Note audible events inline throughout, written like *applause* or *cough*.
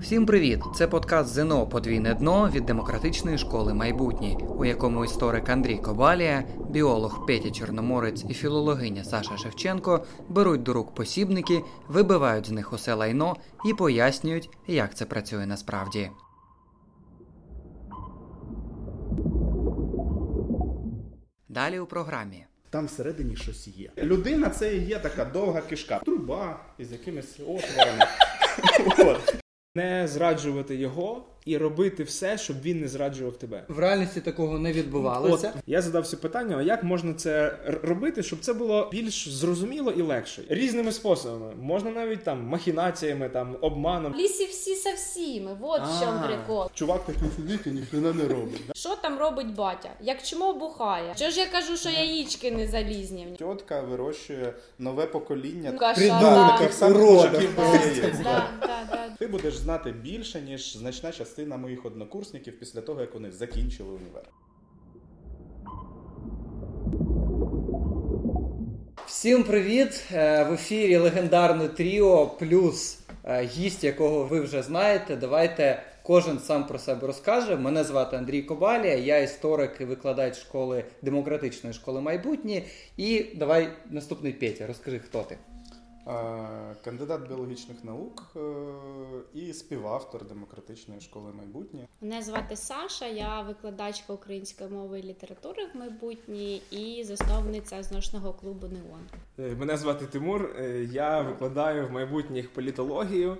Всім привіт! Це подкаст ЗНО Подвійне дно від демократичної школи майбутнє, у якому історик Андрій Кобалія, біолог Петя Чорноморець і філологиня Саша Шевченко беруть до рук посібники, вибивають з них усе лайно і пояснюють, як це працює насправді. Далі у програмі. Там всередині щось є. Людина це і є така довга кишка, труба із якимись отворами. *laughs* От. Не зраджувати його і робити все, щоб він не зраджував тебе. В реальності такого не відбувалося. От я задався питанням, як можна це робити, щоб це було більш зрозуміло і легше? Різними способами. Можна навіть там махінациями, там обманом. В лісі всі со всіми, вот в чому прикол. Чувак такий сидить і ніхрена не робить. Що там робить батя? Як чмо бухає? Що ж я кажу, що яєчки не залізні в нього? Вирощує нове покоління. Таких самих мужиків да, да. Ти будеш знати більше, ніж значна частина моїх однокурсників після того, як вони закінчили універ. Всім привіт! Е, В ефірі легендарне тріо плюс е, гість, якого ви вже знаєте. Давайте кожен сам про себе розкаже. Мене звати Андрій Кобалія, я історик і викладач школи демократичної школи майбутнє. І давай наступний Петя, розкажи, хто ти. Е, Кандидат біологічних наук е, і співавтор демократичної школи майбутнє. Мене звати Саша, я викладачка української мови і літератури в майбутнє і засновниця зношного клубу Неон. Е, Мене звати Тимур. Я викладаю в майбутніх політологію.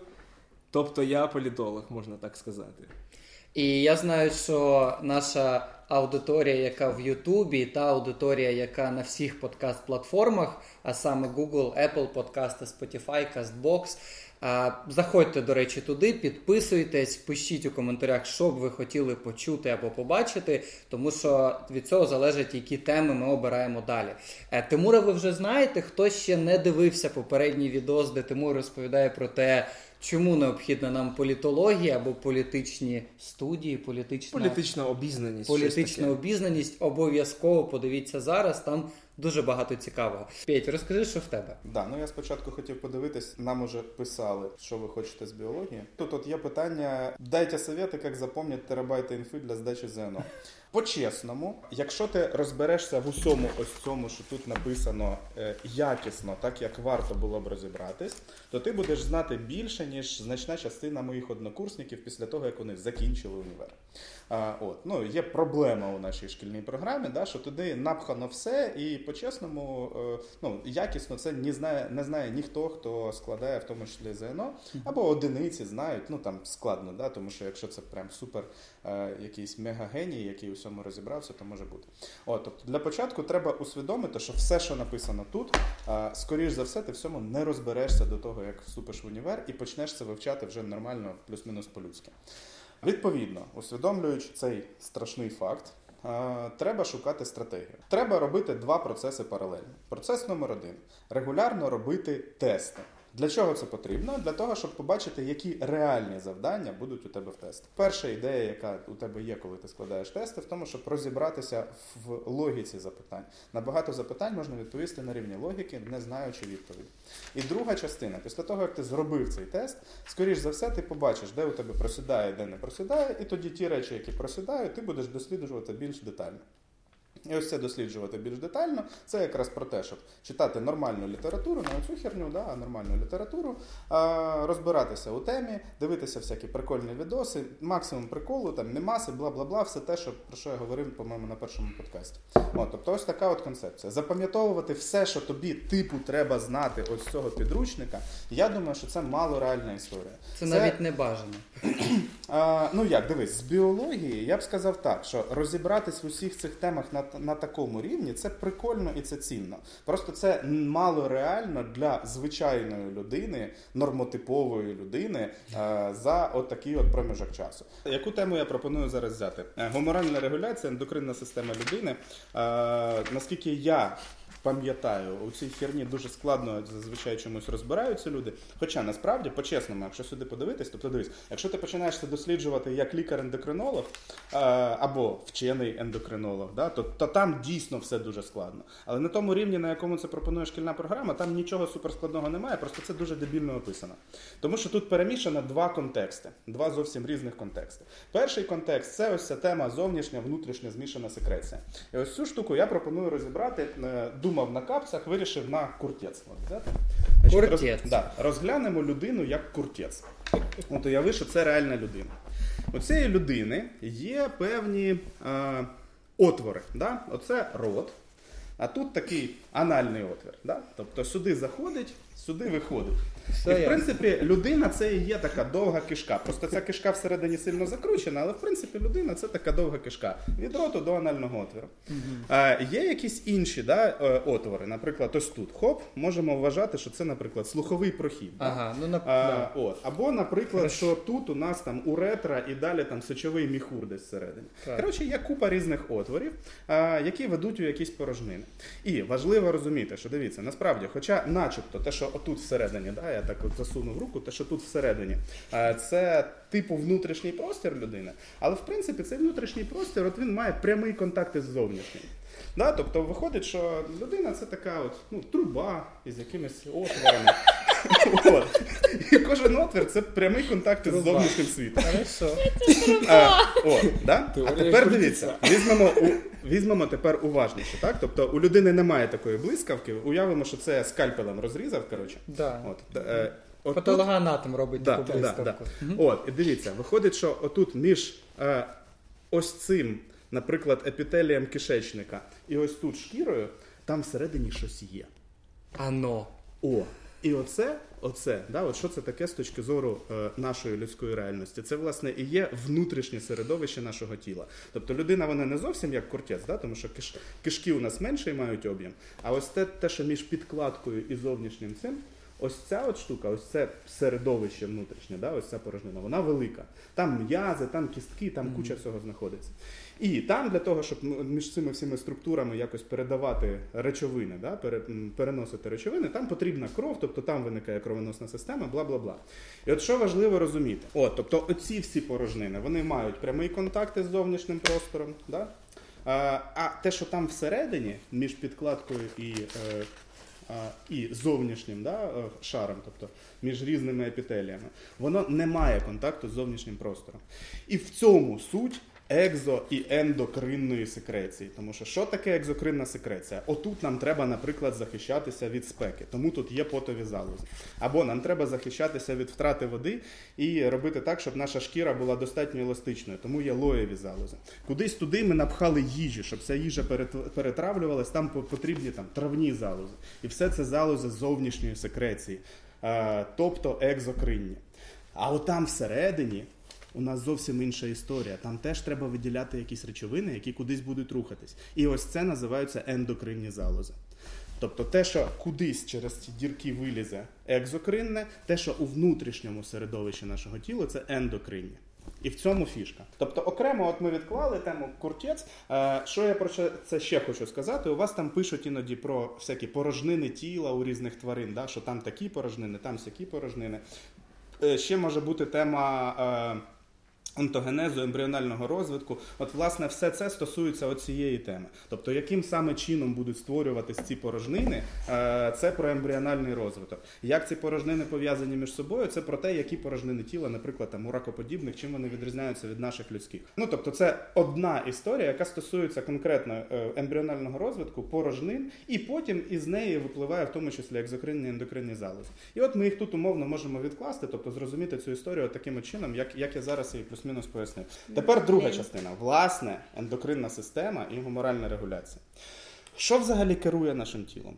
Тобто я політолог, можна так сказати. І я знаю, що наша аудиторія, яка в Ютубі, та аудиторія, яка на всіх подкаст-платформах, а саме Google, Apple подкасти, Spotify, CastBox. Заходьте, до речі, туди, підписуйтесь, пишіть у коментарях, що б ви хотіли почути або побачити, тому що від цього залежить, які теми ми обираємо далі. Е, Тимура, ви вже знаєте, хто ще не дивився попередній відос, де Тимур розповідає про те, чому необхідна нам політологія або політичні студії, політична, Політична обізнаність. політична таке. обізнаність. Обов'язково подивіться зараз. Там дуже багато цікавого. Петь, розкажи, що в тебе. Да, ну я спочатку хотів подивитись, нам уже писали, що ви хочете з біології. Тут от є питання: дайте совєти, як запам'ятати терабайти інфи для здачі ЗНО. По-чесному, якщо ти розберешся в усьому ось цьому, що тут написано е, якісно, так як варто було б розібратись, то ти будеш знати більше, ніж значна частина моїх однокурсників після того, як вони закінчили універ. А, от, ну, є проблема у нашій шкільній програмі, да, що туди напхано все, і по-чесному, е, ну, якісно це не знає, не знає ніхто, хто складає в тому числі ЗНО, або одиниці знають, ну там складно, да, тому що якщо це прям супер е, якийсь мегагеній, який у всьому розібрався, то може бути. От, тобто для початку треба усвідомити, що все, що написано тут, е, скоріш за все, ти всьому не розберешся до того, як вступиш в універ, і почнеш це вивчати вже нормально, плюс-мінус по-людськи. Відповідно, усвідомлюючи цей страшний факт, е, треба шукати стратегію. Треба робити два процеси паралельно. Процес номер один регулярно робити тести. Для чого це потрібно? Для того, щоб побачити, які реальні завдання будуть у тебе в тестах. Перша ідея, яка у тебе є, коли ти складаєш тести, в тому, щоб розібратися в логіці запитань. На багато запитань можна відповісти на рівні логіки, не знаючи відповіді. І друга частина, після того, як ти зробив цей тест, скоріш за все, ти побачиш, де у тебе просідає, де не просідає, і тоді ті речі, які просідають, ти будеш досліджувати більш детально. І ось це досліджувати більш детально, це якраз про те, щоб читати нормальну літературу, не оцю херню, да, а нормальну літературу, розбиратися у темі, дивитися всякі прикольні відоси, максимум приколу, там мемаси, бла бла бла, все те, що, про що я говорив, по-моєму, на першому подкасті. От, тобто ось така от концепція. Запам'ятовувати все, що тобі типу треба знати ось з цього підручника. Я думаю, що це мало реальна історія. Це, навіть не бажано. *clears throat* А, ну як, дивись, з біології я б сказав так, що розібратись в усіх цих темах на, на такому рівні це прикольно і це цінно. Просто це мало реально для звичайної людини, нормотипової людини а, за от такий от проміжок часу. Яку тему я пропоную зараз взяти? Е, Гормональна регуляція, ендокринна система людини. А, наскільки я пам'ятаю, у цій херні дуже складно зазвичай чомусь розбираються люди. Хоча насправді, по-чесному, якщо сюди подивитись, тобто дивись, якщо ти починаєш це досліджувати як лікар-ендокринолог е, або вчений ендокринолог, да, то, то там дійсно все дуже складно. Але на тому рівні, на якому це пропонує шкільна програма, там нічого суперскладного немає, просто це дуже дебільно описано. Тому що тут перемішано два контексти, два зовсім різних контексти. Перший контекст це ось ця тема зовнішня, внутрішня змішана секреція. І ось цю штуку я пропоную розібрати. е, Думав на капцях, вирішив на куртець. Взяти. Куртець. Роз, да, розглянемо людину як куртець. От уяви, що це реальна людина. У цієї людини є певні е, отвори. Да? Оце рот. А тут такий анальний отвір. Да? Тобто сюди заходить, сюди виходить. Все і в принципі людина це і є така довга кишка. Просто ця кишка всередині сильно закручена, але в принципі людина це така довга кишка. Від роту до анального отвору. Е, є якісь інші да, е, отвори. Наприклад, ось тут. Хоп, можемо вважати, що це, наприклад, слуховий прохід. да? Ага, ну на А, от. Або, наприклад, що тут у нас там уретра і далі там сечовий міхур десь всередині. Так. Коротше, є купа різних отворів, а, які ведуть у якісь порожнини. І важливо розуміти, що дивіться, насправді, хоча, начебто, те, що отут всередині, да, я так от засунув руку, те, що тут всередині, це типу внутрішній простір людини, але в принципі цей внутрішній простір от він має прямий контакт із зовнішнім. Да, тобто виходить, що людина це така от, ну, труба із якимись отворами. *laughs* От. І кожен отвір це прямий контакт із Труба. зовнішнім світом. Хорошо. А, о, да? а тепер дивіться, візьмемо, у, візьмемо тепер уважніше. Так? Тобто у людини немає такої блискавки, уявимо, що це скальпелем розрізав. Коротше. Да. От, д- е, отут- Патологоанатом робить Да, таку да, да. блискавку. От, і дивіться, виходить, що отут між е, ось цим, наприклад, епітелієм кишечника і ось тут шкірою, там всередині щось є. Ано. О, і оце, оце, да, от що це таке з точки зору е, нашої людської реальності? Це власне і є внутрішнє середовище нашого тіла. Тобто людина вона не зовсім як куртець, да, тому що киш, кишки у нас менший мають об'єм. А ось те, те, що між підкладкою і зовнішнім цим. Ось ця от штука, ось це середовище внутрішнє, да, ось ця порожнина, вона велика. Там м'язи, там кістки, там куча всього знаходиться. І там для того, щоб між цими всіми структурами якось передавати речовини, да, переносити речовини, там потрібна кров, тобто там виникає кровоносна система, бла бла бла. І от що важливо розуміти, от, тобто оці всі порожнини вони мають прямий контакт із зовнішнім простором. Да? А, те, що там всередині, між підкладкою і. Е, і зовнішнім да, е, шаром, тобто між різними епітеліями, воно не має контакту з зовнішнім простором. І в цьому суть екзо і ендокринної секреції. Тому що що таке екзокринна секреція? Отут нам треба, наприклад, захищатися від спеки, тому тут є потові залози. Або нам треба захищатися від втрати води і робити так, щоб наша шкіра була достатньо еластичною, тому є лоєві залози. Кудись туди ми напхали їжі, щоб ця їжа перет- перетравлювалась, там потрібні там травні залози. І все це залози зовнішньої секреції, е, тобто екзокринні. А от там всередині у нас зовсім інша історія. Там теж треба виділяти якісь речовини, які кудись будуть рухатись. І ось це називаються ендокринні залози. Тобто те, що кудись через ці дірки вилізе екзокринне, те, що у внутрішньому середовищі нашого тіла, це ендокринні. І в цьому фішка. Тобто, окремо, от ми відклали тему куртець. Е, що я про це- ще хочу сказати? У вас там пишуть іноді про всякі порожнини тіла у різних тварин, да? що там такі порожнини, там сякі порожнини. Е, Ще може бути тема е, онтогенезу, ембріонального розвитку. От, власне, все це стосується оцієї теми. Тобто, яким саме чином будуть створюватись ці порожнини, е, це про ембріональний розвиток. Як ці порожнини пов'язані між собою, це про те, які порожнини тіла, наприклад, там у ракоподібних, чим вони відрізняються від наших людських. Ну тобто, це одна історія, яка стосується конкретно е, ембріонального розвитку, порожнин, і потім із неї випливає в тому числі екзокринні і ендокринні залози. І от ми їх тут умовно можемо відкласти, тобто зрозуміти цю історію таким чином, як, як я зараз її плюс-мінус пояснив. Тепер друга частина власне ендокринна система і гуморальна регуляція. Що взагалі керує нашим тілом?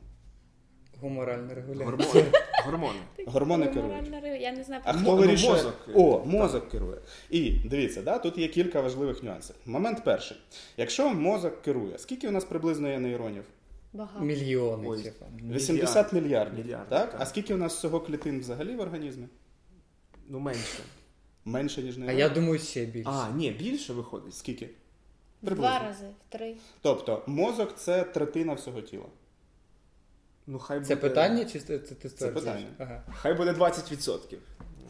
Гуморальна регуляція. Гормони. *laughs* Гормони. Гормони керують. Я не знаю, А хто вирішує? мозок. О, мозок керує. І дивіться, да, тут є кілька важливих нюансів. Момент перший. Якщо мозок керує, скільки у нас приблизно є нейронів? багато. Мільйони. Ой. 80 мільярдів. Мільярд, так? так. А скільки у нас всього клітин взагалі в організмі? Ну менше. Менше, ніж А я думаю, ще більше. А, ні, більше виходить. Скільки? Приблизно. два рази, в три. Тобто мозок це третина всього тіла. Ну, хай Це буде... питання чи це, це, це, Це питання. Ага. Хай буде 20%.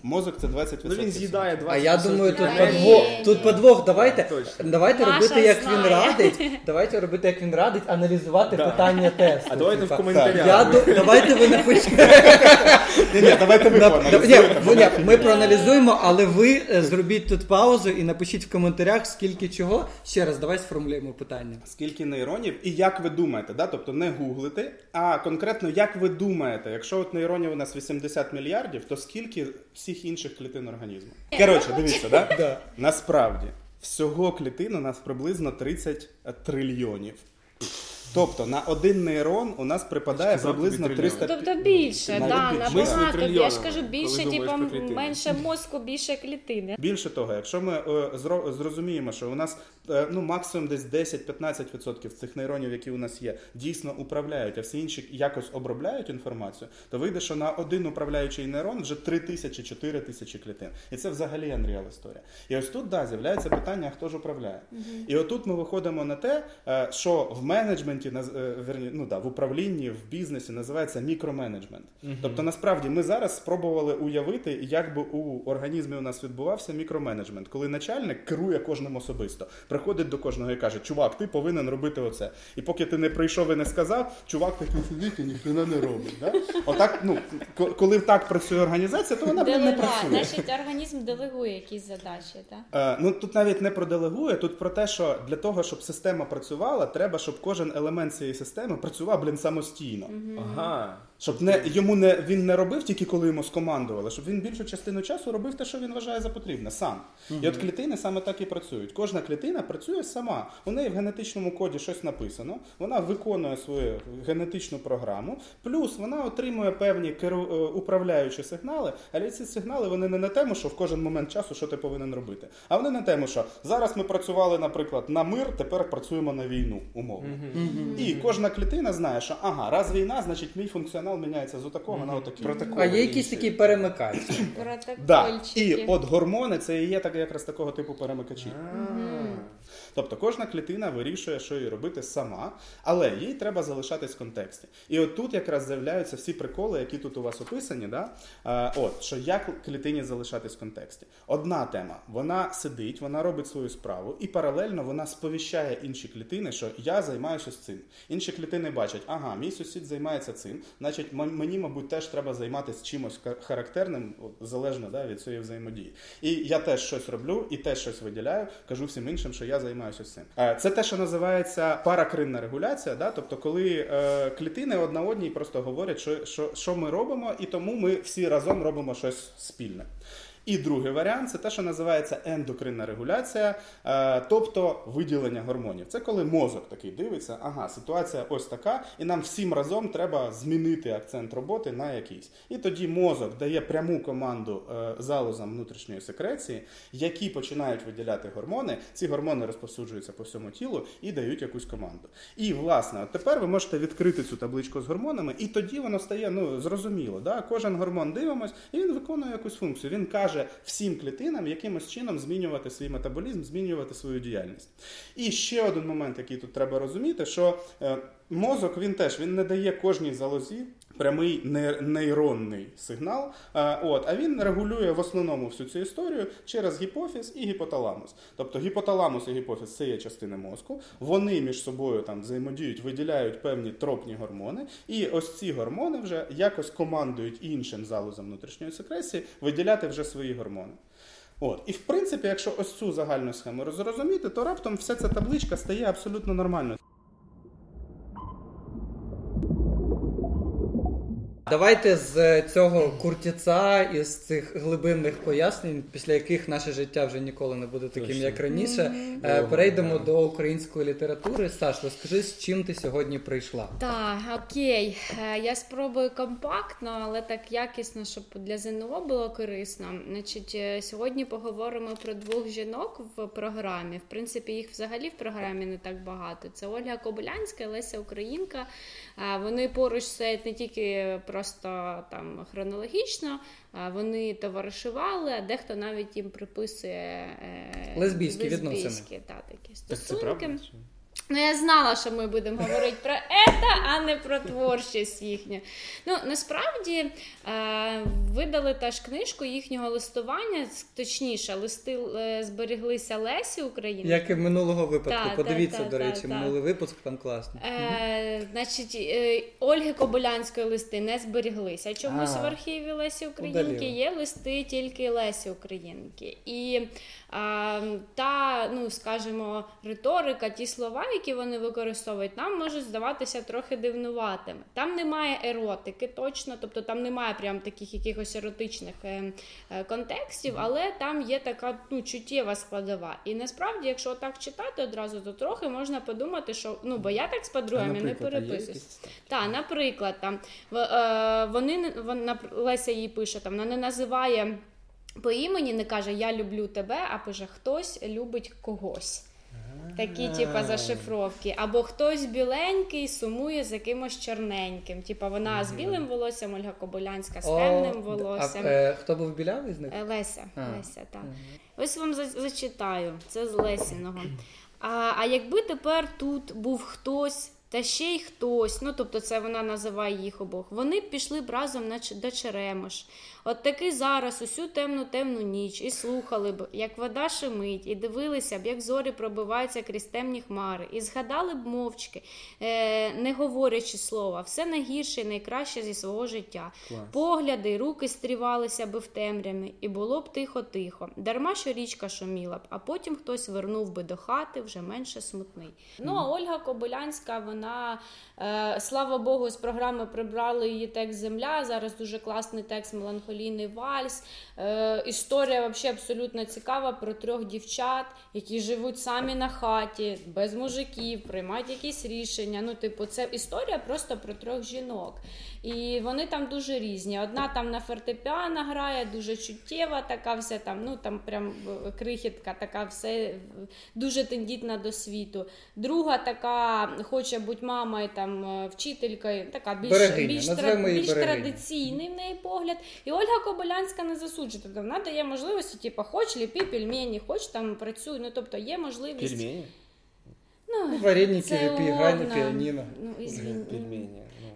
Мозок це 20%. Ну він з'їдає 20%. А я думаю, тут Ні. подвох. Тут подвох. Давайте, Точно. давайте Маша робити, як знає. він радить. *laughs* Давайте робити, як він радить, аналізувати Да. питання тесту. А давайте в Типа, коментарях. Я ду- давайте ви напишете. *laughs* Ні, ні, давайте ви Ні, бо ні, Ми проаналізуємо, але ви е, зробіть тут паузу і напишіть в коментарях, скільки чого. Ще раз, давай сформулюємо питання. Скільки нейронів і як ви думаєте, да? тобто не гуглити, а конкретно як ви думаєте, якщо от нейронів у нас 80 мільярдів, то скільки всіх інших клітин організму? Коротше, дивіться, да? Да. насправді всього клітин у нас приблизно 30 трильйонів. Тобто на один нейрон у нас припадає Сказав тобі приблизно трильйон. 300... Тобто більше, Навіть да, більше. Мисли набагато. Я ж кажу, коли більше, думаєш типу, про клітини. менше мозку, більше клітини. Більше того, якщо ми е, зро- зрозуміємо, що у нас е, ну максимум десь 10-15% цих нейронів, які у нас є, дійсно управляють, а всі інші якось обробляють інформацію, то вийде, що на один управляючий нейрон вже 3 тисячі 4 тисячі клітин. І це взагалі Unreal історія. І ось тут да, з'являється питання, а хто ж управляє. І отут ми виходимо на те, е, що в менеджменті е, верні, ну да, в управлінні, в бізнесі називається мікроменеджмент. Тобто, насправді ми зараз спробували уявити, як би у організмі у нас відбувався мікроменеджмент, коли начальник керує кожним особисто, приходить до кожного і каже: Чувак, ти повинен робити оце. І поки ти не прийшов і не сказав, чувак такий сидить і ніхрена не робить. Да? Отак, ну коли так працює організація, то вона блін, не працює. значить, організм делегує якісь задачі, так? Е, ну тут навіть не про делегує, тут про те, що для того, щоб система працювала, треба, щоб кожен елемент цієї системи працював блін самостійно. Ага. Щоб не йому не він не робив тільки коли йому скомандували, щоб він більшу частину часу робив те, що він вважає за потрібне, сам. І от клітини саме так і працюють. Кожна клітина працює сама. У неї в генетичному коді щось написано. Вона виконує свою генетичну програму, плюс вона отримує певні керу... е, управляючі сигнали. Але ці сигнали вони не на тему, що в кожен момент часу що ти повинен робити. А вони на тему, що зараз ми працювали, наприклад, на мир, тепер працюємо на війну, умовно. І кожна клітина знає, що ага, раз війна, значить мій функціонал міняється з отакого на отакий. А є якісь такі перемикачі. Да. І от гормони це і є так якраз такого типу перемикачі. Тобто кожна клітина вирішує, що їй робити сама, але їй треба залишатись в контексті. І от тут якраз з'являються всі приколи, які тут у вас описані. Да? От що як клітині залишатись в контексті. Одна тема: вона сидить, вона робить свою справу, і паралельно вона сповіщає інші клітини, що я займаюся цим. Інші клітини бачать, ага, мій сусід займається цим, значить, мені, мабуть, теж треба займатися чимось характерним, залежно да, від цієї взаємодії. І я теж щось роблю, і теж щось виділяю, кажу всім іншим, що я займаюся цим. Е, Це те, що називається паракринна регуляція, да? тобто, коли е, клітини одна одній просто говорять, що, що, що ми робимо, і тому ми всі разом робимо щось спільне. І другий варіант це те, що називається ендокринна регуляція, е, тобто виділення гормонів. Це коли мозок такий дивиться, ага, ситуація ось така, і нам всім разом треба змінити акцент роботи на якийсь. І тоді мозок дає пряму команду е, залозам внутрішньої секреції, які починають виділяти гормони. Ці гормони розповсюджуються по всьому тілу і дають якусь команду. І власне, от тепер ви можете відкрити цю табличку з гормонами, і тоді воно стає ну зрозуміло. Да? Кожен гормон дивимось, і він виконує якусь функцію. Він каже всім клітинам, якимось чином змінювати свій метаболізм, змінювати свою діяльність. І ще один момент, який тут треба розуміти, що е, мозок він теж він не дає кожній залозі. Прямий нейронний сигнал, а, от, а він регулює в основному всю цю історію через гіпофіз і гіпоталамус. Тобто гіпоталамус і гіпофіз це є частини мозку, вони між собою там взаємодіють, виділяють певні тропні гормони, і ось ці гормони вже якось командують іншим залозам внутрішньої секресії виділяти вже свої гормони. От. І в принципі, якщо ось цю загальну схему розрозуміти, то раптом вся ця табличка стає абсолютно нормальною. Давайте з цього куртіца і з цих глибинних пояснень, після яких наше життя вже ніколи не буде таким, Точно. як раніше. е, Перейдемо до української літератури. Саш, розкажи, з чим ти сьогодні прийшла? Так, окей. Е, Я спробую компактно, але так якісно, щоб для ЗНО було корисно. Значить, е, сьогодні поговоримо про двох жінок в програмі. В принципі, їх взагалі в програмі не так багато. Це Ольга Кобилянська Леся Українка. Вони поруч стоять не тільки просто там хронологічно, вони товаришували, а дехто навіть їм приписує е, Лесбійські відносини. та, такі Так це стосунки. правда? Ну, я знала, що ми будемо говорити про це, а не про творчість їхню. Ну, насправді е, видали теж книжку їхнього листування, точніше, листи е, зберіглися Лесі України. Як і в минулого випадку. Та, Подивіться, та, до речі, та. минулий випуск там класний. Е, значить, е, Ольги Кобилянської листи не зберіглися. Чомусь А, в архіві Лесі Українки удалили. є листи тільки Лесі Українки. І та, ну скажімо, риторика, ті слова, які вони використовують, нам можуть здаватися трохи дивнуватими. Там немає еротики, точно, тобто там немає прям таких якихось еротичних е, е, контекстів, але там є така ну, чуттєва складова. І насправді, якщо так читати одразу, то трохи можна подумати, що ну бо я так з подругами не переписуюсь. Так, наприклад, там в- е, вони вона Леся їй пише, там вона не називає по імені, не каже Я люблю тебе, а пише хтось любить когось. Такі, типа, зашифровки. Або хтось біленький сумує за кимось чорненьким. Типа вона з білим волоссям, Ольга Кобилянська з темним волоссям. А, е, хто був білявий з них? Е, Леся. Леся, так. Ось вам зачитаю. Це з Лесіного. А, а якби тепер тут був хтось, та ще й хтось, ну тобто це вона називає їх обох, вони б пішли б разом на до Черемош. От таки зараз усю темну темну ніч і слухали б, як вода шумить, і дивилися б, як зорі пробиваються крізь темні хмари, і згадали б мовчки, е, не говорячи слова, все найгірше і найкраще зі свого життя. Клас. Погляди, руки стрівалися би в темряві, і було б тихо-тихо. Дарма що річка шуміла б, а потім хтось вернув би до хати вже менше смутний. Ну а Ольга Кобилянська, вона е, слава Богу, з програми прибрали її текст Земля. Зараз дуже класний текст Меланхолійний вальс. Е, історія взагалі абсолютно цікава про трьох дівчат, які живуть самі на хаті, без мужиків, приймають якісь рішення. Ну, типу, це історія просто про трьох жінок. І вони там дуже різні. Одна там на фортепіано грає, дуже чуттєва, така вся там, ну там прям е, крихітка, така все е, дуже тендітна до світу. Друга така хоче бути мамою, там е, вчителькою, така більш, Берегиня, більш, назвемо більш традиційний в неї погляд. І Ольга Кобилянська не засуджує. Тобто вона дає можливості, типу, хоч ліпі пельмені, хоч там працюй. Ну тобто є можливість. Пельмені? Ну, Вареники, умовно. піаніно. Ну, Пельмені.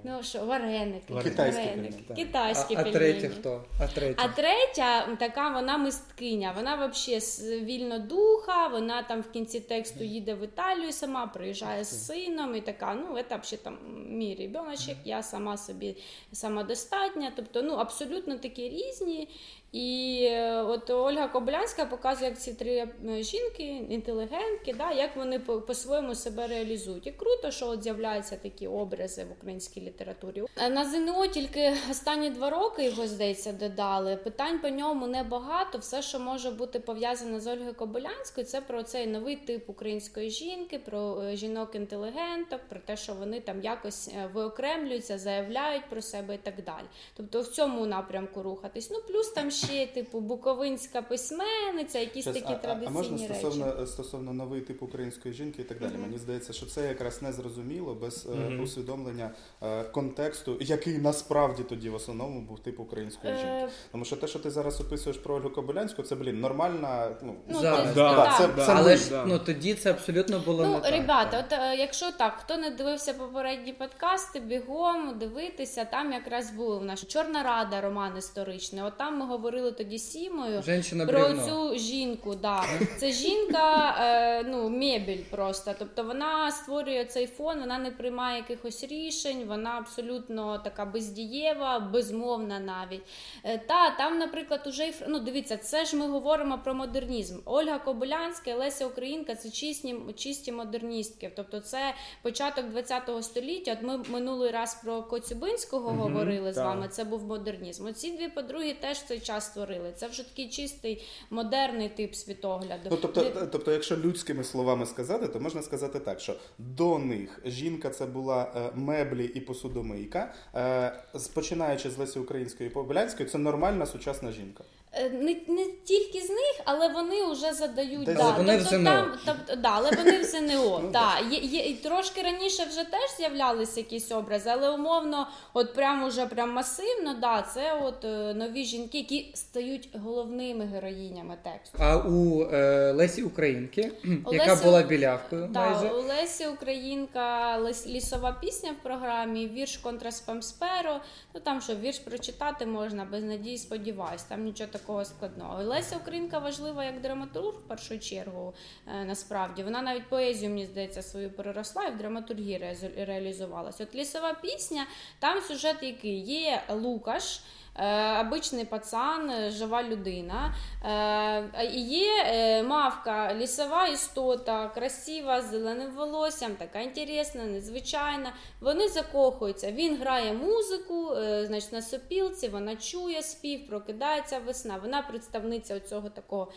Ну. Що, вареники, Вареники. Китайські вареники, пельмені, так. китайські А, а пельмені. третя хто? А третя? А третя така вона мисткиня. Вона взагалі вільно духа. Вона там в кінці тексту їде в Італію сама, приїжджає з сином і така. Ну, це взагалі там мій ребеночок, я сама собі самодостатня. Тобто, ну абсолютно такі різні. І е, от Ольга Коблянська показує, як ці три е, жінки, інтелігентки, да, як вони по- по-своєму себе реалізують. І круто, що от з'являються такі образи в українській літературі. Е, На ЗНО тільки останні два роки його, здається, додали. Питань по ньому небагато. Все, що може бути пов'язане з Ольгою Кобилянською, це про цей новий тип української жінки, про жінок-інтелігенток, про те, що вони там якось виокремлюються, заявляють про себе і так далі. Тобто в цьому напрямку рухатись. Ну плюс там ще типу буковинська письменниця, якісь Щас, такі а, а, а традиційні можна речі. стосовно, стосовно новий тип української жінки і так далі. Мгм. Мені здається, що це якраз не зрозуміло без е, Мгм. усвідомлення е, контексту, який насправді тоді в основному був тип української жінки. Е, Тому що те, що ти зараз описуєш про Ольгу Кобилянську, це блін нормальна. Ну, Ну, Зараз. Да, да. це- це Але ж ну тоді це абсолютно було Ну, не ребята, так. от е, якщо так, хто не дивився попередні подкасти, бігом дивитися, там якраз був наш Чорна Рада, роман історичний. От там ми говорили тоді Сімою. Женщина Про бревно. цю жінку, да. *laughs* Це жінка, е, ну, мебель просто. Тобто вона створює цей фон, вона не приймає якихось рішень, вона абсолютно така бездієва, безмовна навіть. Е, та, там, наприклад, уже ну, дивіться, це ж ми говоримо про модернізм. Ольга Кобилянська і Леся Українка це чисті, чисті модерністки. Тобто це початок ХХ століття. От ми минулий раз про Коцюбинського Мгм, говорили з так. вами. Це був модернізм. Оці дві подруги теж в цей час створили. Це вже такий чистий модерний тип світогляду. Ну, тобто, Де- тобто, якщо людськими словами сказати, то можна сказати так, що до них жінка це була е, меблі і посудомийка. Е, починаючи з Лесі Української і Побилянської, це нормальна сучасна жінка. Е, Не, не тільки з них, але вони вже задають Десь да. Вони в ЗНО. там, тобто, да, але вони в *laughs* ЗНО. Ну, да. Є, є, трошки раніше вже теж з'являлися якісь образи, але умовно, от прям уже прям масивно, да, це от е, нові жінки, які стають головними героїнями тексту. А у е, Лесі Українки, У *clears throat* яка Лесі- була білявкою Да, майже. у Лесі Українка лис- лісова пісня в програмі, вірш контра спамсперо. Ну там що вірш прочитати можна без надії, сподіваюсь, там нічого такого складного. Леся Українка важлива як драматург в першу чергу. е, насправді вона навіть поезію, мені здається, свою переросла і в драматургії реалізу- реалізувалась. От лісова пісня, там сюжет який є Лукаш. Е, обичний пацан, е, жива людина. Е, є мавка, лісова істота, красива, з зеленим волоссям, така інтересна, незвичайна. Вони закохуються. Він грає музику, значить, на сопілці, вона чує спів, прокидається весна. Вона представниця цього такого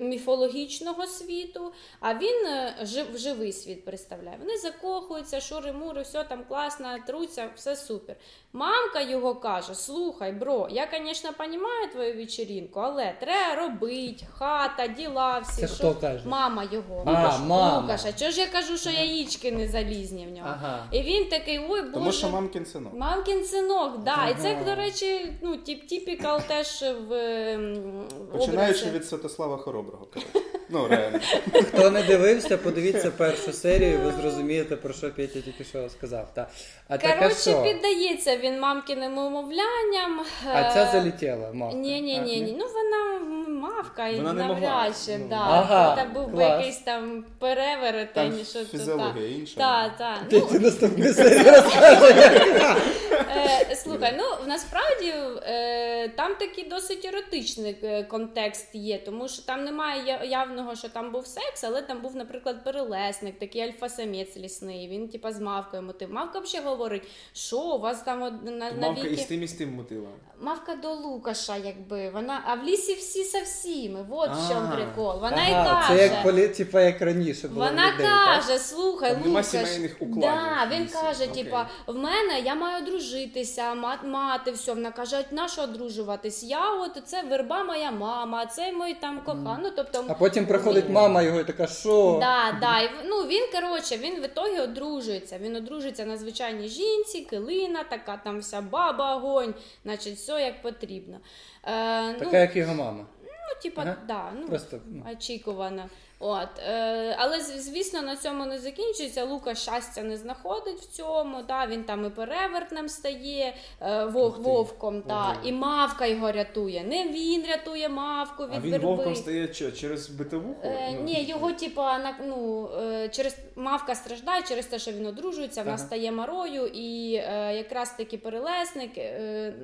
міфологічного світу, а він жив, живий світ представляє. Вони закохуються, шури-мури, все там класно, труться, все супер. Мамка його каже: слухай, бро, я, звісно, розумію твою вечеринку, але треба робити, хата, діла всі. Це що- хто каже? Мама його. А, Лукаш, мама. Лукаша. Чого ж я кажу, що яєчки не залізні в нього? Ага. І він такий, ой, боже. Тому що мамкін синок. Мамкін синок, да. І це, до речі, ну, тип, typical теж в ем, Починаючи образі. від Святослава Хороброго. коротше. Ну, реально. Хто не дивився, подивіться першу серію, і ви зрозумієте, про що Петя тільки що сказав. Та. А таке Коротше, що? піддається він мамкиним умовлянням. А ця залетіла, мавка. Ні, ні, ні, ні. Ну вона мавка і Вона не могла. навряд чи, Ну. да. Ага, Та був би клас. якийсь там переверетень, Там що то фізіологія інша. Та, та. Ну, Петя наступної серії. Е, слухай, ну насправді е, там такий досить еротичний е, контекст є, тому що там немає я- явного, що там був секс, але там був, наприклад, перелесник, такий альфа-самець лісний. Він типа з мавкою мотив. Мавка взагалі говорить, що у вас там од- на, на Мавка і з віки... тим і з тим мутила. Мавка до Лукаша, якби вона, а в лісі всі со всіми. От в чому А. прикол. Вона Ага, і каже. це як полі... типа, як раніше було. в Вона людей, так? каже, слухай, Там нема Лукаш, сімейних укладів да, в він лісі, каже, окей. типа, в мене я маю одружитися, мат, мати, все. Вона каже, на що одружуватись? Я от це верба моя мама, це мій там коханий. Ну, тобто, А потім приходить мама його і така, що? Да, да. І, в- ну, він, коротше, він в ітогі одружується. Він одружується на звичайній жінці, килина, така там вся баба, огонь, значить, все як потрібно. Е, Така, ну, як його мама. ну, типа, Ага. да, ну, Просто, ну. очікувано. От, е, але звісно, на цьому не закінчується. Лука щастя не знаходить в цьому. Да, він там і перевертнем стає е, вов, вовком, та, і мавка його рятує. Не він рятує мавку від А він верби. вовком стає що, через битовуху? Е, Ну, ні, його типа на ну е, через мавка страждає через те, що він одружується, вона Ага. стає марою, і е, якраз таки перелесник, е,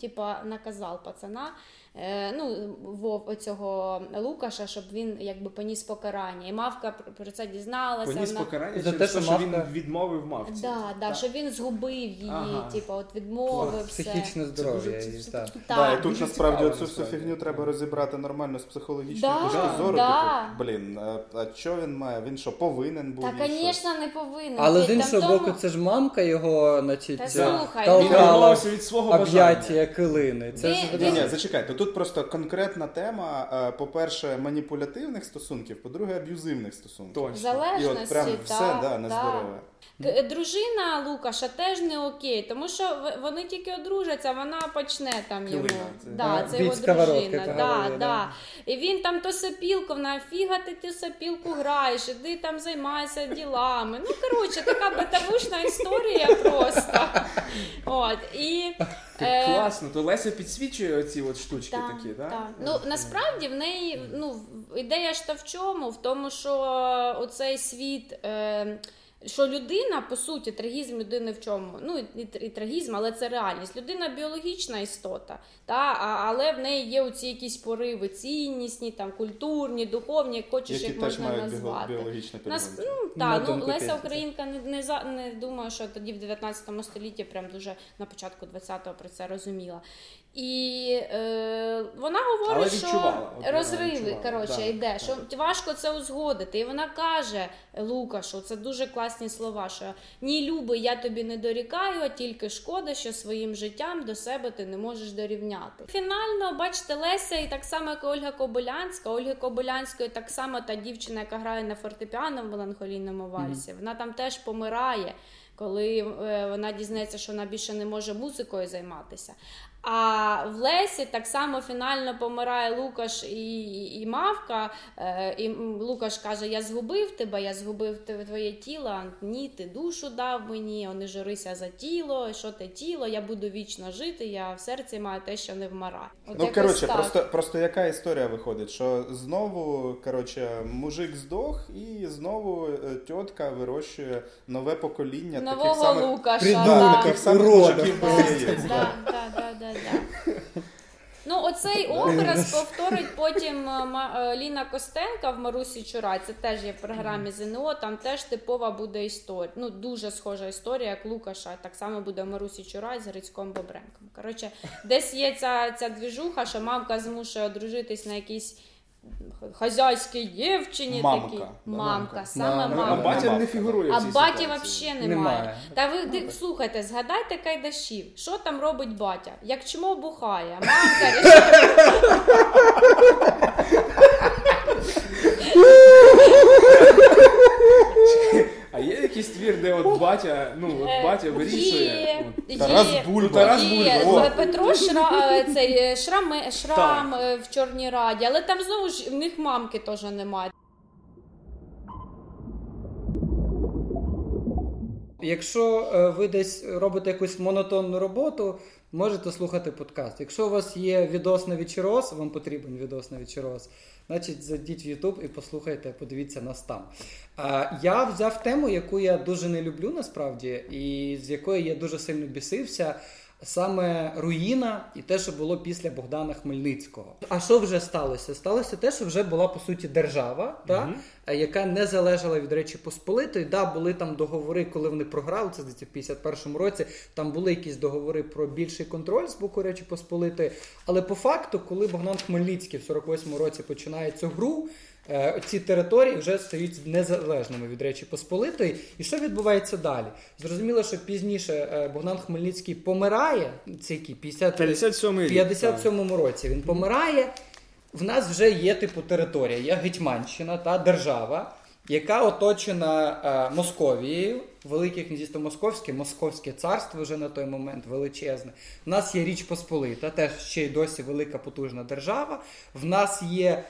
типа наказав пацана. Е, ну, вов цього Лукаша, щоб він якби поніс покарання. І мавка про- це дізналася. Поніс вона... покарання За через те, що що, він відмовив мавці. Да, да, що він згубив її, Ага. типу, от відмовив все. Психічне здоров'я. дуже- це- так. Так. Да, і тут Дуже насправді цікаво, цю всю фігню треба розібрати нормально з психологічної Да, точки зору. да. Типу, блін, а, що він має? Він що, повинен був? Та, звісно, не повинен. Але з Там іншого тому- боку, це ж мамка його, значить, Та слухай, Він ну- толкала відмовився від свого бажання. Об'яття килини. Це ж Ні, ні, зачекайте. Тут просто конкретна тема. е, По-перше, маніпулятивних стосунків, по-друге, аб'юзивних стосунків. Точно. І Залежності, от прям та, все да, та. нездорове. К- Дружина Лукаша теж не окей, тому що вони тільки одружаться, вона почне там йому. Килина, це- Да, це його дружина. Да, говорили, да. да. І він там то сопілку, нафіга ти ту сопілку граєш, іди там займайся ділами. Ну, коротше, така битовушна історія просто. От, і, Так класно, то Леся підсвічує оці от штучки Так, такі, так? так. Ну насправді в неї ну ідея ж та в чому? В тому, що оцей світ. Е, що людина, по суті, трагізм людини в чому? Ну і, і трагізм, але це реальність. Людина біологічна істота, та, а, але в неї є оці якісь пориви ціннісні, там, культурні, духовні, як хочеш Які їх можна мають назвати. біологічне Нас, ну, та, ну, думку Леся Українка не, не, за, не думаю, що тоді в 19 столітті прям дуже на початку 20-го про це розуміла. І е, вона говорить, що розриви коротше, да, йде, так. що важко це узгодити. І вона каже Лукашу, це дуже класні слова. Що ні, любий, я тобі не дорікаю, а тільки шкода, що своїм життям до себе ти не можеш дорівняти. Фінально, бачите, Леся, і так само, як і Ольга Кобилянська. Ольги Кобилянської так само та дівчина, яка грає на фортепіано в меланхолійному вальсі. Вона там теж помирає. Коли е, вона дізнається, що вона більше не може музикою займатися. А в Лесі так само фінально помирає Лукаш і, і, і Мавка. Е, і Лукаш каже: Я згубив тебе, я згубив те- твоє тіло. Ні, ти душу дав мені, о, не журися за тіло. Що те тіло? Я буду вічно жити. Я в серці маю те, що не вмирає. От Ну, коротше, так. просто, просто яка історія виходить? Що знову, коротше, мужик здох, і знову е, тітка вирощує нове покоління таких нового самих, Лукаша. да, да. таких самих мужиків. Да, да, да, да, да. Ну, оцей образ повторить потім е, е, Ліна Костенка в Марусі Чура. Це теж є в програмі ЗНО. Там теж типова буде історія. Ну, дуже схожа історія, як Лукаша. Так само буде в Марусі Чурай з Грицьком Бобренком. Коротше, десь є ця, ця двіжуха, що мамка змушує одружитись на якійсь хазяйській дівчині. Мамка, такій. да, Мамка, мамка. саме мамка. А батя не фігурує. А баті взагалі немає. Немає. Та ви ди- слухайте, згадайте кайдашів. Що там робить батя? Як чмо бухає? Мамка рішила. *laughs* Є якийсь твір, де от батя, ну от батя вирішує. Є, от. Тарас є, Бульба. Тарас є. Бульба, о. Петро Шра, е, цей е, шрам, шрам е, в Чорній Раді, але там знову ж в них мамки теж немає. Якщо е, ви десь робите якусь монотонну роботу, можете слухати подкаст. Якщо у вас є відос на Вічерос, вам потрібен відос на Вічерос, значить зайдіть в YouTube і послухайте, подивіться нас там. А, Я взяв тему, яку я дуже не люблю насправді, і з якої я дуже сильно бісився. Саме руїна і те, що було після Богдана Хмельницького. А що вже сталося? Сталося те, що вже була по суті держава, та, е, яка не залежала від Речі Посполитої. Да, були там договори, коли вони програли це в 51-му році. Там були якісь договори про більший контроль з боку Речі Посполитої. Але по факту, коли Богдан Хмельницький в 48-му році починає цю гру. Е, Ці території вже стають незалежними від Речі Посполитої. І що відбувається далі? Зрозуміло, що пізніше е, Богдан Хмельницький помирає. Це який 50, 57-й рік. 57-му році він помирає. В нас вже є типу територія, є Гетьманщина та держава, яка оточена е, Московією, Велике князівство Московське, Московське царство вже на той момент величезне. В нас є Річ Посполита, теж ще й досі велика потужна держава. В нас є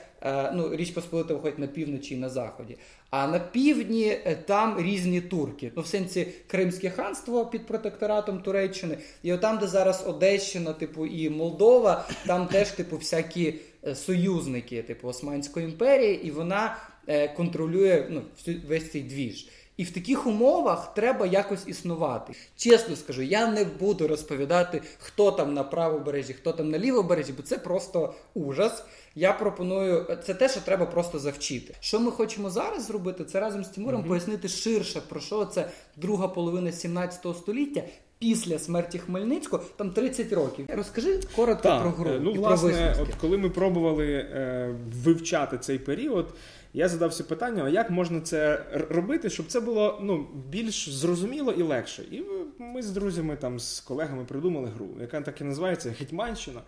ну, Річ Посполита виходить на півночі і на заході. А на півдні е, там різні турки. Ну, в сенсі Кримське ханство під протекторатом Туреччини. І там, де зараз Одещина, типу, і Молдова, там теж, типу, всякі е, союзники, типу Османської імперії, і вона е, контролює ну, весь цей двіж. І в таких умовах треба якось існувати. Чесно скажу, я не буду розповідати, хто там на правобережжі, хто там на лівобережжі, бо це просто ужас. Я пропоную це те, що треба просто завчити. Що ми хочемо зараз зробити, це разом з Тимуром пояснити ширше про що це друга половина 17 століття. Після смерті Хмельницького там 30 років. Розкажи коротко Так, про гру. е, ну і про власне, висновки. от коли ми пробували е, вивчати цей період, я задався питанням, а як можна це робити, щоб це було ну, більш зрозуміло і легше. І ми з друзями там з колегами придумали гру, яка так і називається Гетьманщина.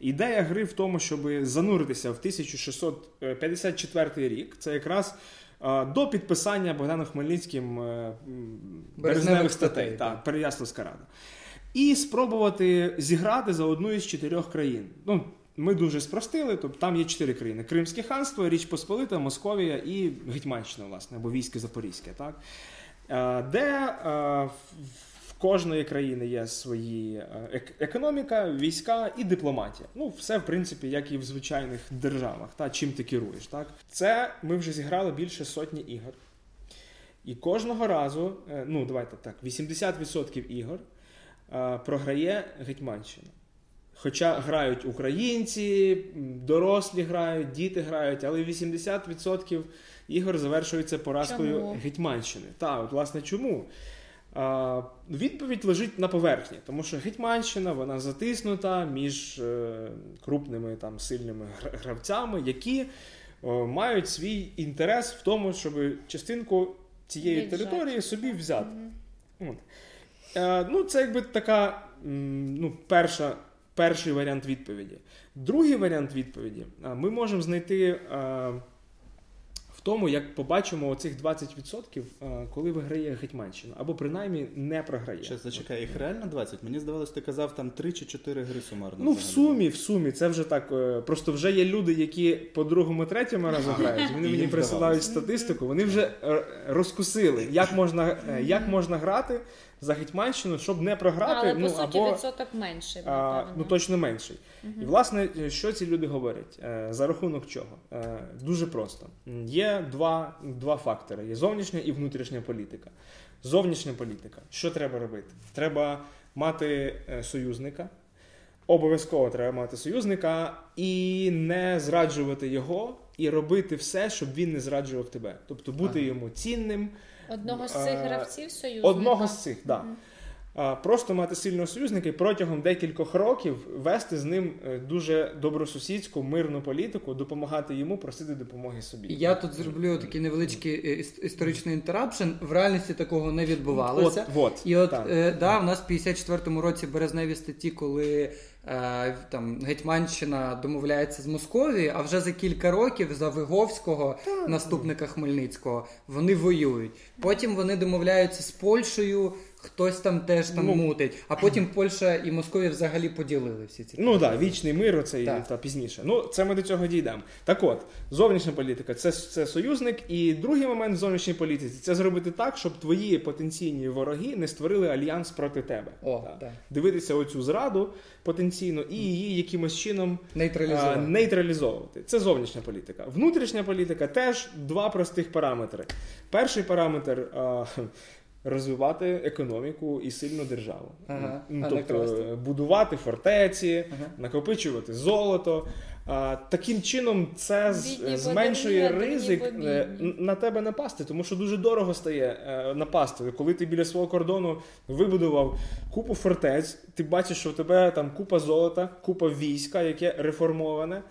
Ідея гри в тому, щоб зануритися в 1654 рік. Це якраз е, до підписання Богданом Хмельницьким е, березневих статей, так, Переяславська рада. І спробувати зіграти за одну із чотирьох країн. Ну, ми дуже спростили, тобто там є чотири країни: Кримське ханство, Річ Посполита, Московія і Гетьманщина, власне, або військо Запорізьке, так? Е, Де е, кожної країни є свої е, ек- економіка, війська і дипломатія. Ну, все, в принципі, як і в звичайних державах, та чим ти керуєш. Так? Це ми вже зіграли більше сотні ігор. І кожного разу, е, ну давайте так, 80% ігор е, програє Гетьманщина. Хоча грають українці, дорослі грають, діти грають, але 80% ігор завершується поразкою Чому? Гетьманщини. Так, от власне чому? Відповідь лежить на поверхні, тому що Гетьманщина вона затиснута між е, крупними там сильними гравцями, які мають свій інтерес в тому, щоб частинку цієї Віджати. території собі взяти. От. Е, ну, це якби така ну, перша, перший варіант відповіді. Другий варіант відповіді ми можемо знайти е, в тому, як побачимо оцих 20%, е, коли виграє Гетьманщина, або принаймні не програє. Щас, зачекай, їх реально 20? Мені здавалось, ти казав там 3 чи 4 гри сумарно. Ну, в сумі, в сумі, це вже так. е, Просто вже є люди, які по другому, третьому разу грають. Вони мені присилають статистику. Вони вже е, розкусили, як можна, як можна грати за Гетьманщину, щоб не програти. Але ну, по суті або, відсоток менший. а, ну точно менший. І власне, е, що ці люди говорять? Е, За рахунок чого? Е, Дуже просто. Є два, два фактори: є зовнішня і внутрішня політика. Зовнішня політика. Що треба робити? Треба мати союзника. Обов'язково треба мати союзника і не зраджувати його, і робити все, щоб він не зраджував тебе. Тобто бути Ага. йому цінним, Одного з цих е, гравців союзника. Одного з цих, так. Да. А, Просто мати сильного союзника і протягом декількох років вести з ним е, дуже добросусідську, мирну політику, допомагати йому, просити допомоги собі. Я тут зроблю такий невеличкий е, іс- історичний інтерапшн. В реальності такого не відбувалося. От, от, І от так. е, да, в нас в 54-му році березневі статті, коли е, там Гетьманщина домовляється з Московією, а вже за кілька років за Виговського, наступника Хмельницького, вони воюють. Потім вони домовляються з Польщею, хтось там теж там Ну, мутить. А потім Польща і Московія взагалі поділили всі ці Ну так, да, вічний мир, оцей Так. та пізніше. Ну, це ми до цього дійдемо. Так от, зовнішня політика це, це союзник, і другий момент в зовнішній політиці це зробити так, щоб твої потенційні вороги не створили альянс проти тебе. О, Так. так. Дивитися оцю зраду потенційно і її якимось чином Нейтралізувати. а, нейтралізовувати. Це зовнішня політика. Внутрішня політика теж два простих параметри. Перший параметр. А, Розвивати економіку і сильну державу, Ага, ну, тобто будувати фортеці, Ага. накопичувати золото. А, таким чином, це Бідні зменшує бідні, ризик бідні. е, на тебе напасти, тому що дуже дорого стає е, напасти. Коли ти біля свого кордону вибудував купу фортець, ти бачиш, що в тебе там купа золота, купа війська, яке реформоване.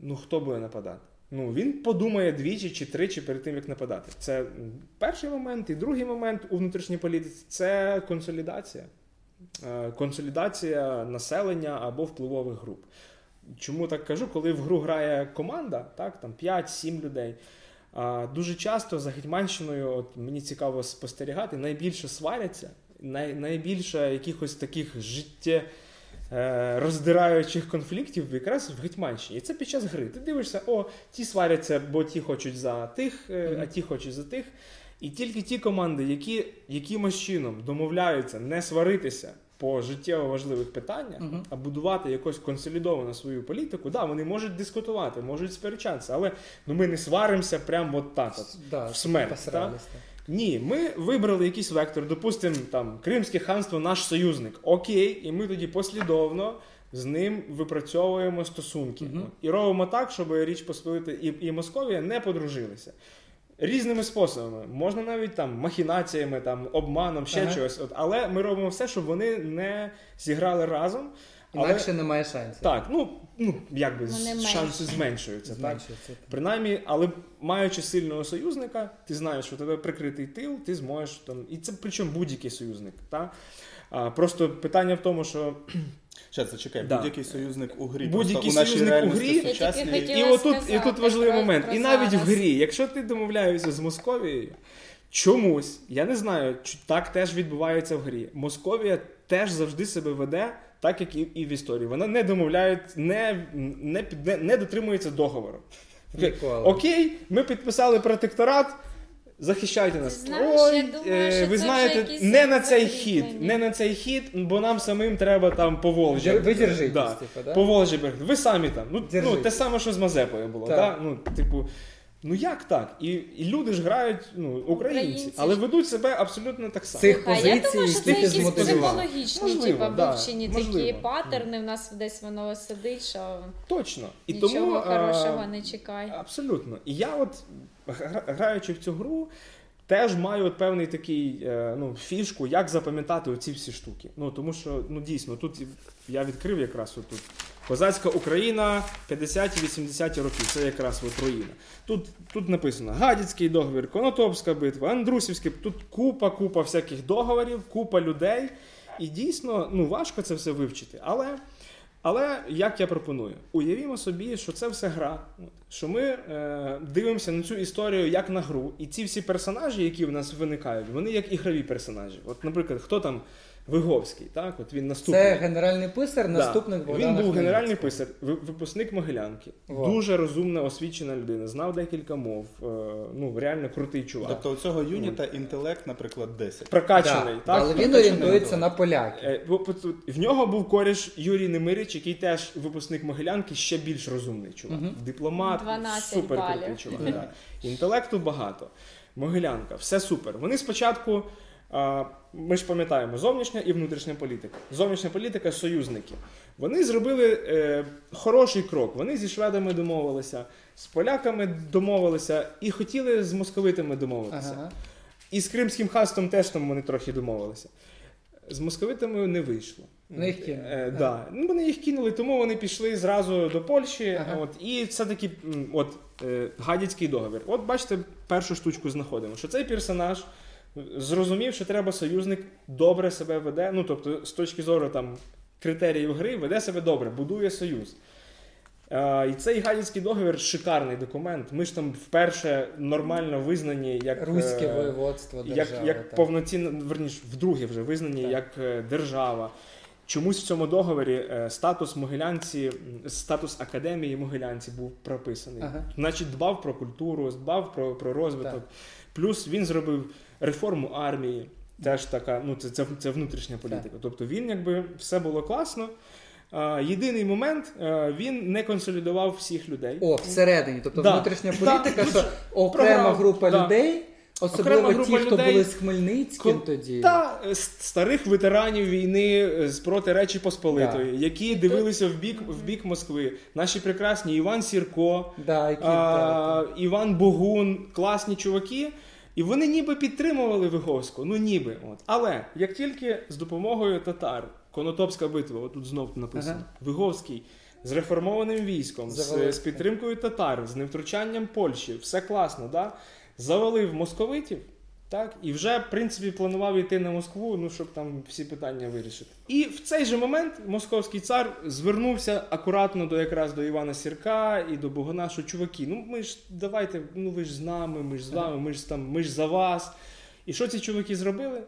Ну хто буде нападати? Ну він подумає двічі чи тричі перед тим, як нападати. Це перший момент, і другий момент у внутрішній політиці це консолідація. Е, Консолідація населення або впливових груп. Чому так кажу? Коли в гру грає команда, так, там 5-7 людей. Дуже часто за Гетьманщиною, от мені цікаво спостерігати, найбільше сваряться, най, найбільше якихось таких життє е, роздираючих конфліктів якраз в Гетьманщині. І це під час гри. Ти дивишся, о, ті сваряться, бо ті хочуть за тих, е, а ті хочуть за тих. І тільки ті команди, які якимось чином домовляються не сваритися по життєво важливих питаннях, Мгм. а будувати якось консолідовану свою політику, да, вони можуть дискутувати, можуть сперечатися, але ну, ми не сваримося прямо от так. От. Да, в смерть, так. Ні, ми вибрали якийсь вектор, допустимо, там Кримське ханство наш союзник. Окей, і ми тоді послідовно з ним випрацьовуємо стосунки. Мгм. І робимо так, щоб Річ Посполита і, і Московія не подружилися. Різними способами. Можна навіть там махінаціями, там, обманом, ще Ага. чогось. От, але ми робимо все, щоб вони не зіграли разом. Але, немає шансів. так, ну, ну якби Вони шанси зменшуються. Так? Зменшується. Принаймні, але маючи сильного союзника, ти знаєш, що у тебе прикритий тил, ти зможеш там. І це причому будь-який союзник. Та? А, просто питання в тому, що Щас, зачекай, Да. будь-який союзник у грі. Будь-який союзник у грі- хотіла і отут, і тут важливий про- момент. про і навіть зараз. в грі, якщо ти домовляєшся з Московією, чомусь, я не знаю, чи так теж відбувається в грі. Московія теж завжди себе веде. Так як і, і в історії. Вона не домовляє, не, не, не, не дотримується договору. Ніколи. Окей, ми підписали протекторат. Захищайте нас. Ти знаєш, Ой, я думаю, е, що ви це вже знаєте, якісь не на цей хід, не на цей хід, бо нам самим треба там по Волжі. Ви держитесь, да, типу, да? по Волжі берегти. Ви самі там. Ну, ну Держитесь. те саме, що з Мазепою було. Так. Да? Ну, типу, ну як так? І, і люди ж грають, ну, українці, Українці але ведуть себе абсолютно так само. Цих А я думаю, що це якісь психологічні, Можливо, типа да, вивчені можливо. такі паттерни. В нас десь воно сидить, що Точно. І нічого тому, а, хорошого не чекай. Абсолютно. І я, от граючи в цю гру, теж маю от певний такий е, ну, фішку, як запам'ятати оці всі штуки. Ну тому що ну дійсно тут я відкрив якраз отут. Козацька Україна 50-80-ті роки. Це якраз от руїна. Тут тут написано Гадяцький договір, Конотопська битва, Андрусівський. Тут купа, купа всяких договорів, купа людей. І дійсно ну, важко це все вивчити. Але але як я пропоную, уявімо собі, що це все гра, що ми е, дивимося на цю історію як на гру, і ці всі персонажі, які в нас виникають, вони як ігрові персонажі. От, наприклад, хто там Виговський, так? От він наступний. Це генеральний писар, Да. наступник Богдана Він був генеральний писар, випускник Могилянки. Во. Дуже розумна, освічена людина, знав декілька мов. е, ну, реально крутий чувак. Тобто у цього юніта інтелект, наприклад, 10. Прокачаний, Да, так? Але він орієнтується на поляків. Е, В нього був коріш Юрій Немирич, який теж випускник Могилянки, ще більш розумний чувак. Мгм. Дипломат, супер крутий чувак. Да. Інтелекту багато. Могилянка, все супер. Вони спочатку. Ми ж пам'ятаємо, зовнішня і внутрішня політика. Зовнішня політика союзники. Вони зробили е, хороший крок. Вони зі шведами домовилися, з поляками домовилися і хотіли з московитами домовитися. Ага. І з Кримським хастом теж там вони трохи домовилися. З московитами не вийшло. Ну, їх кинули. Е, да. ну, вони їх кинули, тому вони пішли зразу до Польщі. Ага. От, і все-таки от, е, Гадяцький договір. От бачите, першу штучку знаходимо, що цей персонаж зрозумів, що треба союзник добре себе веде. Ну, тобто, з точки зору там, критеріїв гри, веде себе добре, будує союз. Е, і цей Гадяцький договір шикарний документ. Ми ж там вперше нормально визнані як Руське е, воєводство як, держави. як так. повноцінно, верніш, вдруге вже визнані Так. як е, держава. Чомусь в цьому договорі е, статус Могилянці, статус академії Могилянці був прописаний. Ага. Значить, дбав про культуру, дбав про, про розвиток. Так. Плюс він зробив реформу армії. Теж така, ну це, це, це внутрішня політика. Тобто він, якби все було класно. А, єдиний момент, він не консолідував всіх людей. О, всередині. Тобто Да. внутрішня *laughs* Да. політика, що *laughs* окрема Програв, група да. людей, особливо Окрема ті, хто людей, були з Хмельницьким Ко- тоді. Та старих ветеранів війни е, з проти Речі Посполитої, які дивилися в бік в бік Москви. Наші прекрасні Іван Сірко, Да, які, а, Іван Богун, класні чуваки. І вони ніби підтримували Виговську, ну ніби. От. Але як тільки з допомогою татар, Конотопська битва, отут знов написано, Ага. Виговський з реформованим військом, з, з підтримкою татар, з невтручанням Польщі, все класно, да? завалив московитів. Так, і вже, в принципі, планував йти на Москву, ну щоб там всі питання вирішити. І в цей же момент московський цар звернувся акуратно до якраз до Івана Сірка і до Богона, що чуваки, ну ми ж давайте, ну ви ж з нами, ми ж з вами, ми ж там, ми ж за вас. І що ці чуваки зробили?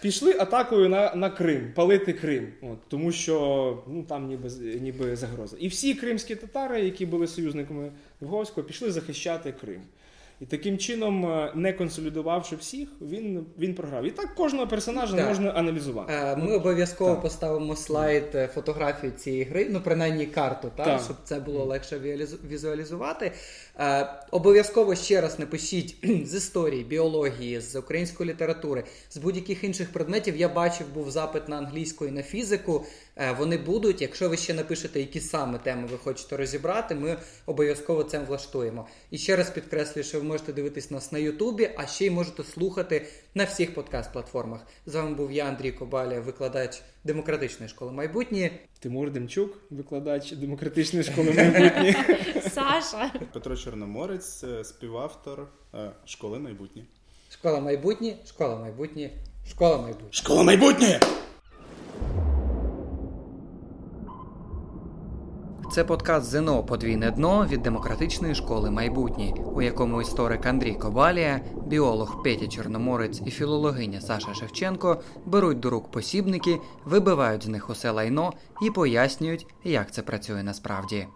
Пішли атакою на, на Крим, палити Крим, от, тому що ну, там ніби, ніби загроза. І всі кримські татари, які були союзниками Львовського, пішли захищати Крим. І таким чином, е, не консолідувавши всіх, він, він програв. І так кожного персонажа Так. можна аналізувати. Е, Ми обов'язково так. поставимо слайд е, фотографії цієї гри, ну принаймні карту, так, Так. щоб це було легше візуалізувати. Е, Обов'язково ще раз напишіть *clears throat* з історії, біології, з української літератури, з будь-яких інших предметів. Я бачив, був запит на англійську і на фізику. Е, Вони будуть. Якщо ви ще напишете, які саме теми ви хочете розібрати, ми обов'язково це влаштуємо. І ще раз підкреслюю, що ви можете дивитись нас на Ютубі, а ще й можете слухати на всіх подкаст-платформах. З вами був я, Андрій Кобаля, викладач демократичної школи майбутнє. Тимур Демчук, викладач демократичної школи майбутнє. *laughs* Саша. Петро Чорноморець, е, співавтор е, школи майбутнє. Школа майбутнє, школа майбутнє, школа майбутнє. Школа майбутнє! Це подкаст ЗНО Подвійне дно від демократичної школи майбутнє, у якому історик Андрій Кобалія, біолог Петя Чорноморець і філологиня Саша Шевченко беруть до рук посібники, вибивають з них усе лайно і пояснюють, як це працює насправді.